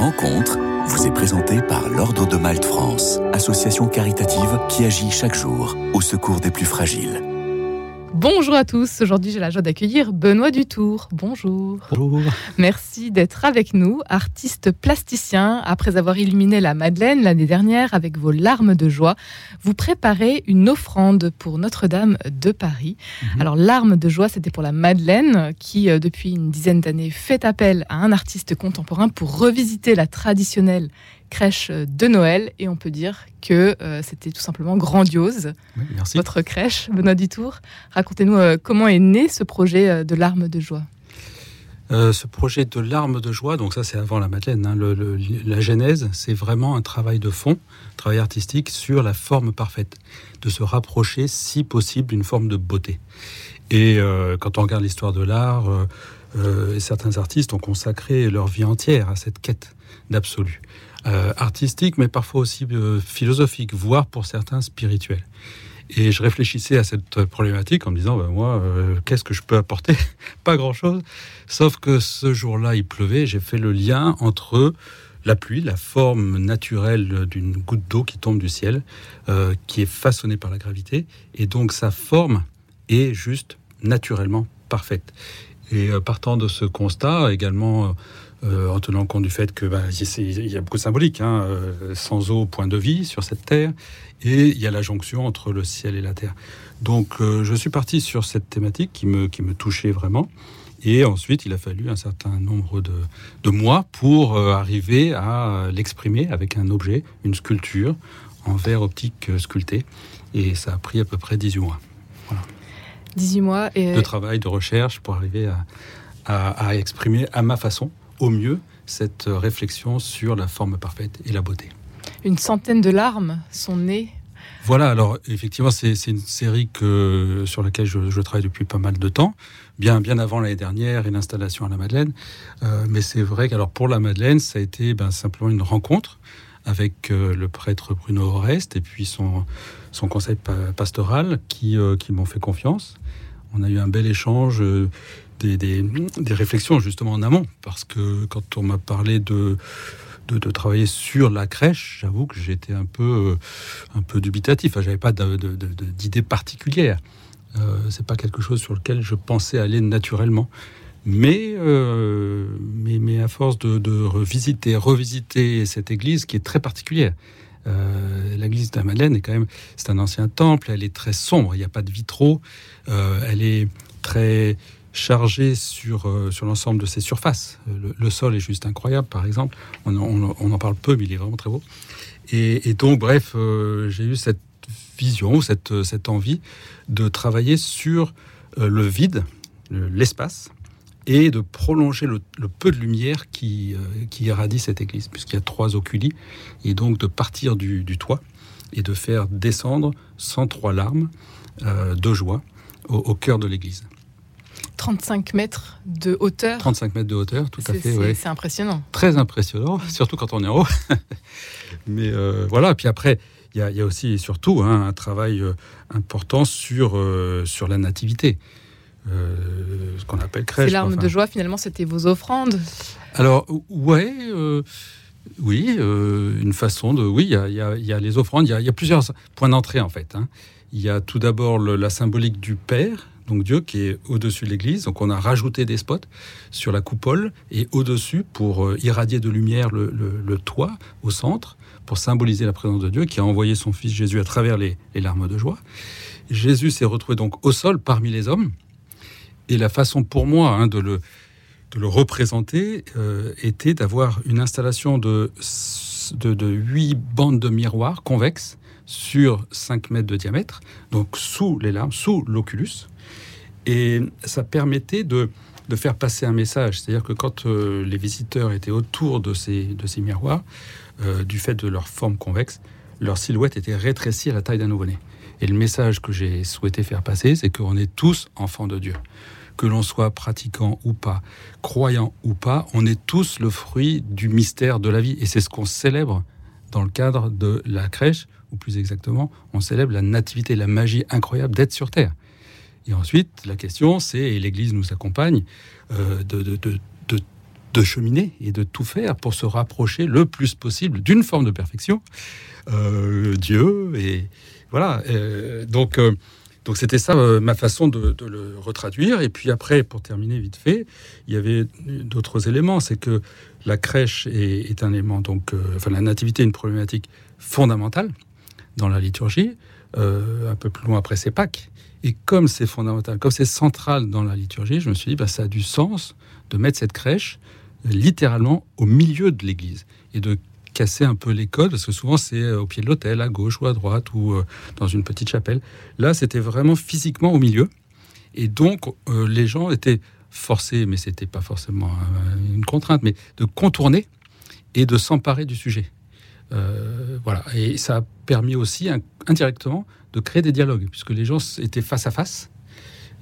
rencontre vous est présentée par l'Ordre de Malte France, association caritative qui agit chaque jour au secours des plus fragiles. Bonjour à tous, aujourd'hui j'ai la joie d'accueillir Benoît Dutour. Bonjour. Bonjour. Merci d'être avec nous, artiste plasticien. Après avoir illuminé la Madeleine l'année dernière avec vos larmes de joie, vous préparez une offrande pour Notre-Dame de Paris. Mhm. Alors larmes de joie, c'était pour la Madeleine qui, euh, depuis une dizaine d'années, fait appel à un artiste contemporain pour revisiter la traditionnelle crèche de Noël. Et on peut dire que euh, c'était tout simplement grandiose Oui, merci. votre crèche, Benoît Dutour. Racontez-nous euh, comment est né ce projet euh, de larmes de joie? Euh, ce projet de larmes de joie, donc ça c'est avant la Madeleine, hein, le- le- la genèse, c'est vraiment un travail de fond, travail artistique sur la forme parfaite, de se rapprocher si possible d'une forme de beauté. Et euh, quand on regarde l'histoire de l'art, euh, euh, certains artistes ont consacré leur vie entière à cette quête d'absolu. Euh, artistique, mais parfois aussi euh, philosophique, voire pour certains spirituel. Et je réfléchissais à cette problématique en me disant, ben moi, euh, qu'est-ce que je peux apporter? Pas grand-chose. Sauf que ce jour-là, il pleuvait. J'ai fait le lien entre la pluie, la forme naturelle d'une goutte d'eau qui tombe du ciel, qui est façonnée par la gravité, et donc sa forme est juste naturellement parfaite. Et partant de ce constat, également euh, en tenant compte du fait que bah, il y a beaucoup de symbolique, hein, euh, sans eau, point de vie sur cette terre, et il y a la jonction entre le ciel et la terre. Donc euh, je suis parti sur cette thématique qui me, qui me touchait vraiment. Et ensuite, il a fallu un certain nombre de, de mois pour arriver à l'exprimer avec un objet, une sculpture en verre optique sculpté. Et ça a pris à peu près 18 mois 18 mois et de travail, de recherche pour arriver à, à- à exprimer à ma façon, au mieux, cette réflexion sur la forme parfaite et la beauté. une centaine de larmes sont nées. Voilà, alors effectivement, c'est une série que, sur laquelle je, je travaille depuis pas mal de temps, bien, bien avant l'année dernière et l'installation à la Madeleine. Euh, mais c'est vrai qu'alors pour la Madeleine, ça a été ben, simplement une rencontre avec euh, le prêtre Bruno Oreste et puis son, son conseil pa- pastoral qui, euh, qui m'ont fait confiance. On a eu un bel échange, des, des, réflexions justement en amont, parce que quand on m'a parlé de, de, travailler sur la crèche, j'avoue que j'étais un peu, euh, un peu dubitatif. J'avais pas d'idée particulière. Euh, c'est pas quelque chose sur lequel je pensais aller naturellement. Mais, euh, mais, mais à force de, revisiter, revisiter cette église qui est très particulière. Euh, l'église de la Madeleine est quand même, c'est un ancien temple. Elle est très sombre. Il n'y a pas de vitraux. Elle est très chargée sur, euh, sur l'ensemble de ses surfaces. Le, le sol est juste incroyable, par exemple. On, en parle peu, mais il est vraiment très beau. Et, donc, bref, euh, j'ai eu cette vision, cette, cette envie de travailler sur euh, le vide, le- l'espace, et de prolonger le, peu de lumière qui, euh, qui irradie cette église, puisqu'il y a trois oculi, et donc de partir du, du toit et de faire descendre 103 larmes euh, de joie au, au cœur de l'église. 35 mètres de hauteur. 35 mètres de hauteur, tout à C'est- fait, c'est ouais. c'est impressionnant. très impressionnant, surtout quand on est en haut. Mais euh, voilà, puis après, il y, a- il y a aussi et surtout hein, un travail euh, important sur, euh, sur la nativité, ce qu'on appelle crèche. Ces larmes enfin. de joie, finalement, c'était vos offrandes. Alors, ouais, oui, une façon de. Oui, il y a, y y les offrandes, il y a, plusieurs points d'entrée en fait. hein. Il y a tout d'abord la symbolique du Père, donc Dieu qui est au-dessus de l'église. Donc on a rajouté des spots sur la coupole et au-dessus pour euh, irradier de lumière le, toit au centre, pour symboliser la présence de Dieu qui a envoyé son Fils Jésus à travers les, larmes de joie. Jésus s'est retrouvé donc au sol parmi les hommes. Et la façon pour moi hein, de le de le représenter euh, était d'avoir une installation de, de, de 8 bandes de miroirs convexes sur 5 mètres de diamètre, donc sous les larmes, sous l'oculus. Et ça permettait de, de faire passer un message. C'est-à-dire que quand euh, les visiteurs étaient autour de ces, de ces miroirs, euh, du fait de leur forme convexe, leur silhouette était rétrécie à la taille d'un nouveau-né. Et le message que j'ai souhaité faire passer, c'est qu'on est tous enfants de Dieu que l'on soit pratiquant ou pas, croyant ou pas, on est tous le fruit du mystère de la vie. Et c'est ce qu'on célèbre dans le cadre de la crèche, ou plus exactement, on célèbre la nativité, la magie incroyable d'être sur Terre. Et ensuite, la question, c'est, et l'Église nous accompagne, euh, de, cheminer et de tout faire pour se rapprocher le plus possible d'une forme de perfection, Dieu et voilà. donc donc c'était ça ma façon de, le retraduire. Et puis après, pour terminer vite fait, il y avait d'autres éléments. C'est que la crèche est, un élément, donc, enfin la nativité est une problématique fondamentale dans la liturgie. Un peu plus loin après, c'est Pâques. Et comme c'est fondamental, comme c'est central dans la liturgie, je me suis dit, bah, ça a du sens de mettre cette crèche euh, littéralement au milieu de l'église et de casser un peu les codes, parce que souvent c'est euh, au pied de l'autel, à gauche ou à droite, ou euh, dans une petite chapelle. Là, c'était vraiment physiquement au milieu. Et donc, les gens étaient forcés, mais c'était pas forcément une contrainte, mais de contourner et de s'emparer du sujet. Voilà. Et ça a permis aussi indirectement de créer des dialogues, puisque les gens étaient face à face,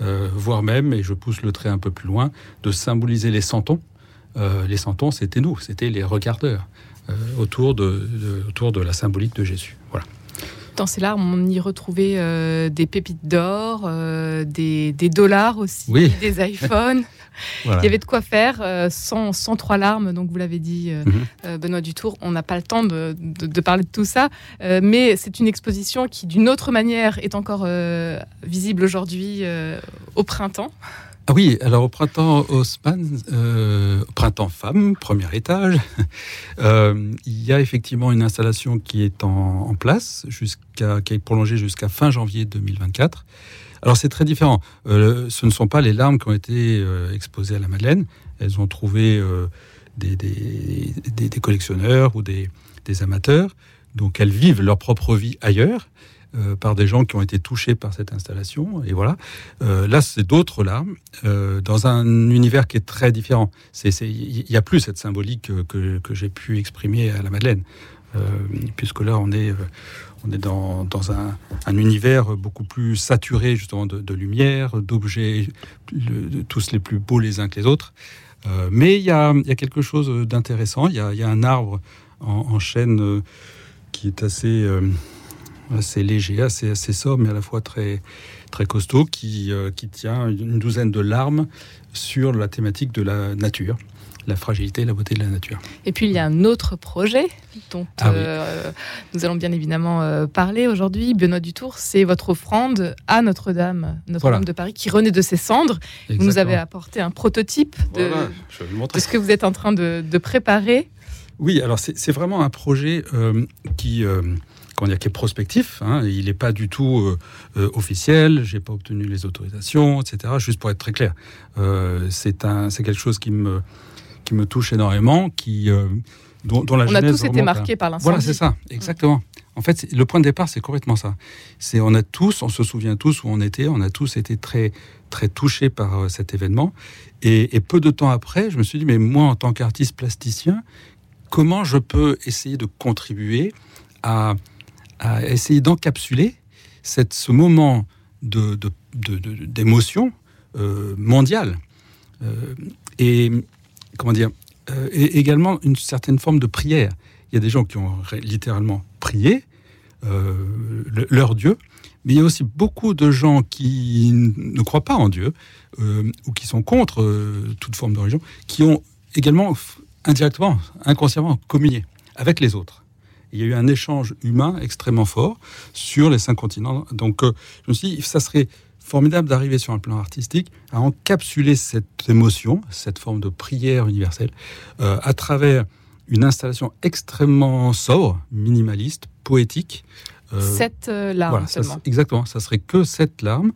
euh, voire même, et je pousse le trait un peu plus loin, de symboliser les santons. Euh, les santons, c'était nous, c'était les regardeurs euh, autour, de, autour de la symbolique de Jésus. Voilà. Dans ces larmes, on y retrouvait des pépites d'or, des, des, dollars aussi, des iPhones. Il y avait de quoi faire euh, sans, sans, trois larmes, donc vous l'avez dit, euh, mhm. euh, Benoît Dutour. On n'a pas le temps de, de, parler de tout ça, mais c'est une exposition qui, d'une autre manière, est encore visible aujourd'hui au printemps. Ah oui, alors au printemps Haussmann, au printemps femme, premier étage, il y a effectivement une installation qui est en, en place, jusqu'à, qui est prolongée jusqu'à fin janvier 2024. Alors c'est très différent. Euh, ce ne sont pas les larmes qui ont été euh, exposées à la Madeleine. Elles ont trouvé euh, des, collectionneurs ou des, amateurs. Donc elles vivent leur propre vie ailleurs. par des gens qui ont été touchés par cette installation. Et voilà. là, c'est d'autres larmes, dans un univers qui est très différent. Il n'y a plus cette symbolique que, que j'ai pu exprimer à la Madeleine. Puisque là, on est, on est dans, un, univers beaucoup plus saturé justement de, lumière, d'objets tous les plus beaux les uns que les autres. Euh, mais il y, a, quelque chose d'intéressant. Il y a, un arbre en, chêne euh, qui est assez, euh, assez léger, assez, assez sobre, mais à la fois très, très costaud, qui, qui tient une douzaine de larmes sur la thématique de la nature la fragilité et la beauté de la nature. Et puis il y a un autre projet dont ah euh, nous allons bien évidemment euh, parler aujourd'hui, Benoît Dutour, c'est votre offrande à Notre-Dame, Notre-Dame de Paris, qui renaît de ses cendres. Vous nous avez apporté un prototype de, ce que vous êtes en train de, préparer. Oui, alors c'est vraiment un projet euh, qui qui est prospectif. Hein, il n'est pas du tout euh, euh, officiel. J'ai pas obtenu les autorisations, etc. Juste pour être très clair, c'est un, c'est quelque chose qui me qui me touche énormément, qui, euh, dont, la On a tous été marqués par l'incendie. Voilà, c'est ça, exactement. En fait, le point de départ, c'est complètement ça. C'est on a tous, on se souvient tous où on était, on a tous été très très touchés par euh, cet événement. Et, peu de temps après, je me suis dit, mais moi, en tant qu'artiste plasticien, comment je peux essayer de contribuer à, à essayer d'encapsuler ce moment de, d'émotion euh, mondiale. et comment dire, euh, et également une certaine forme de prière. Il y a des gens qui ont littéralement prié euh, leur Dieu, mais il y a aussi beaucoup de gens qui ne croient pas en Dieu euh, ou qui sont contre toute forme de religion, qui ont également indirectement, inconsciemment communié avec les autres. Il y a eu un échange humain extrêmement fort sur les cinq continents. Donc, je me suis dit, ça serait formidable d'arriver sur un plan artistique à encapsuler cette émotion, cette forme de prière universelle, euh, à travers une installation extrêmement sobre, minimaliste, poétique. Euh, sept euh, larmes seulement. exactement, ça serait que sept larmes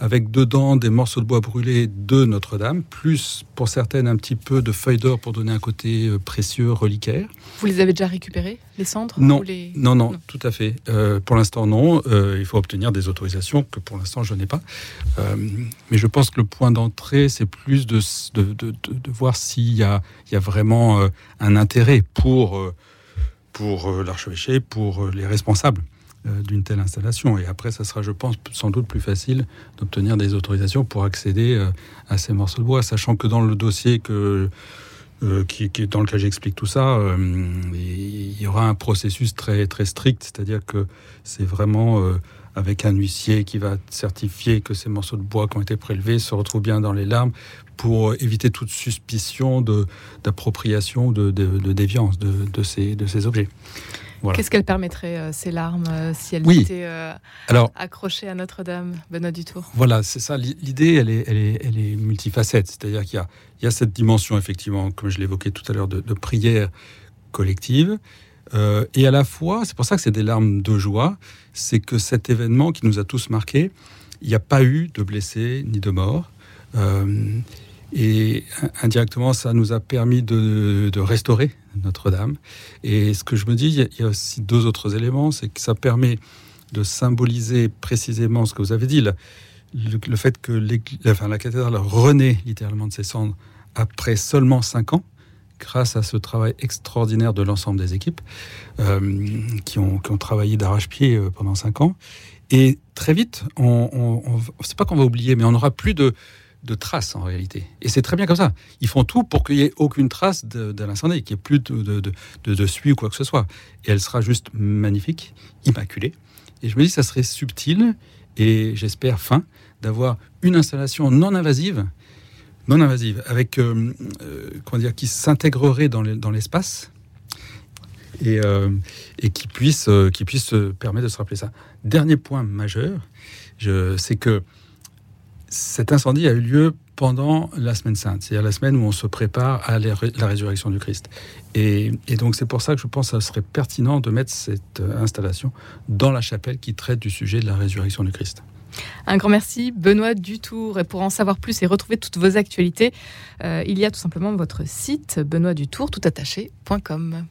avec dedans des morceaux de bois brûlés de Notre-Dame, plus pour certaines un petit peu de feuilles d'or pour donner un côté euh, précieux, reliquaire. Vous les avez déjà récupérés, les cendres non. non, non, tout à fait. Euh, pour l'instant, non. Euh, il faut obtenir des autorisations que pour l'instant, je n'ai pas. mais je pense que le point d'entrée, c'est plus de, de, de, de voir s'il y a, il y a vraiment un intérêt pour, pour l'archevêché, pour les responsables. Euh, d'une telle installation. Et après, ça sera, je pense, sans doute plus facile d'obtenir des autorisations pour accéder euh, à ces morceaux de bois, sachant que dans le dossier que, euh, qui, dans lequel j'explique tout ça, il y aura un processus très, très strict, c'est-à-dire que c'est vraiment avec un huissier qui va certifier que ces morceaux de bois qui ont été prélevés se retrouvent bien dans les larmes pour éviter toute suspicion d'appropriation ou de, déviance de, ces, de ces objets. Qu'est-ce qu'elle permettrait, euh, ces larmes, euh, si elles étaient euh, accrochées à Notre-Dame, Benoît Dutour? Voilà, c'est ça. L'idée, elle est, elle, est, elle est multifacette. C'est-à-dire qu'il y, y a, cette dimension, effectivement, comme je l'évoquais tout à l'heure, de, prière collective. et à la fois, c'est pour ça que c'est des larmes de joie, c'est que cet événement qui nous a tous marqués, il n'y a pas eu de blessés ni de morts. Et indirectement, ça nous a permis de, restaurer Notre-Dame. Et ce que je me dis, il y a aussi deux autres éléments, c'est que ça permet de symboliser précisément ce que vous avez dit, le, fait que la cathédrale renaît littéralement de ses cendres après seulement cinq ans, grâce à ce travail extraordinaire de l'ensemble des équipes euh, qui, ont, travaillé d'arrache-pied euh, pendant cinq ans. Et très vite, on, on, c'est pas qu'on va oublier, mais on n'aura plus de, de traces en réalité. Et c'est très bien comme ça. Ils font tout pour qu'il n'y ait aucune trace de, l'incendie, qu'il n'y ait plus de, de, de, suie ou quoi que ce soit. Et elle sera juste magnifique, immaculée. Et je me dis, ça serait subtil et j'espère fin d'avoir une installation non invasive, non invasive, avec euh, euh, comment dire, qui s'intégrerait dans l'espace. et, euh, et qui puisse, qui puisse permettre de se rappeler ça. Dernier point majeur, c'est que cet incendie a eu lieu pendant la semaine sainte, c'est-à-dire la semaine où on se prépare à la résurrection du Christ. Et, donc c'est pour ça que je pense que ce serait pertinent de mettre cette euh, installation dans la chapelle qui traite du sujet de la résurrection du Christ. Un grand merci, Benoît Dutour. Et pour en savoir plus et retrouver toutes vos actualités, euh, il y a tout simplement votre site benoîtdutour toutattaché.com.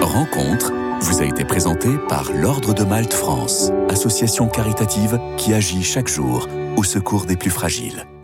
Rencontre vous a été présenté par l'Ordre de Malte France, association caritative qui agit chaque jour au secours des plus fragiles.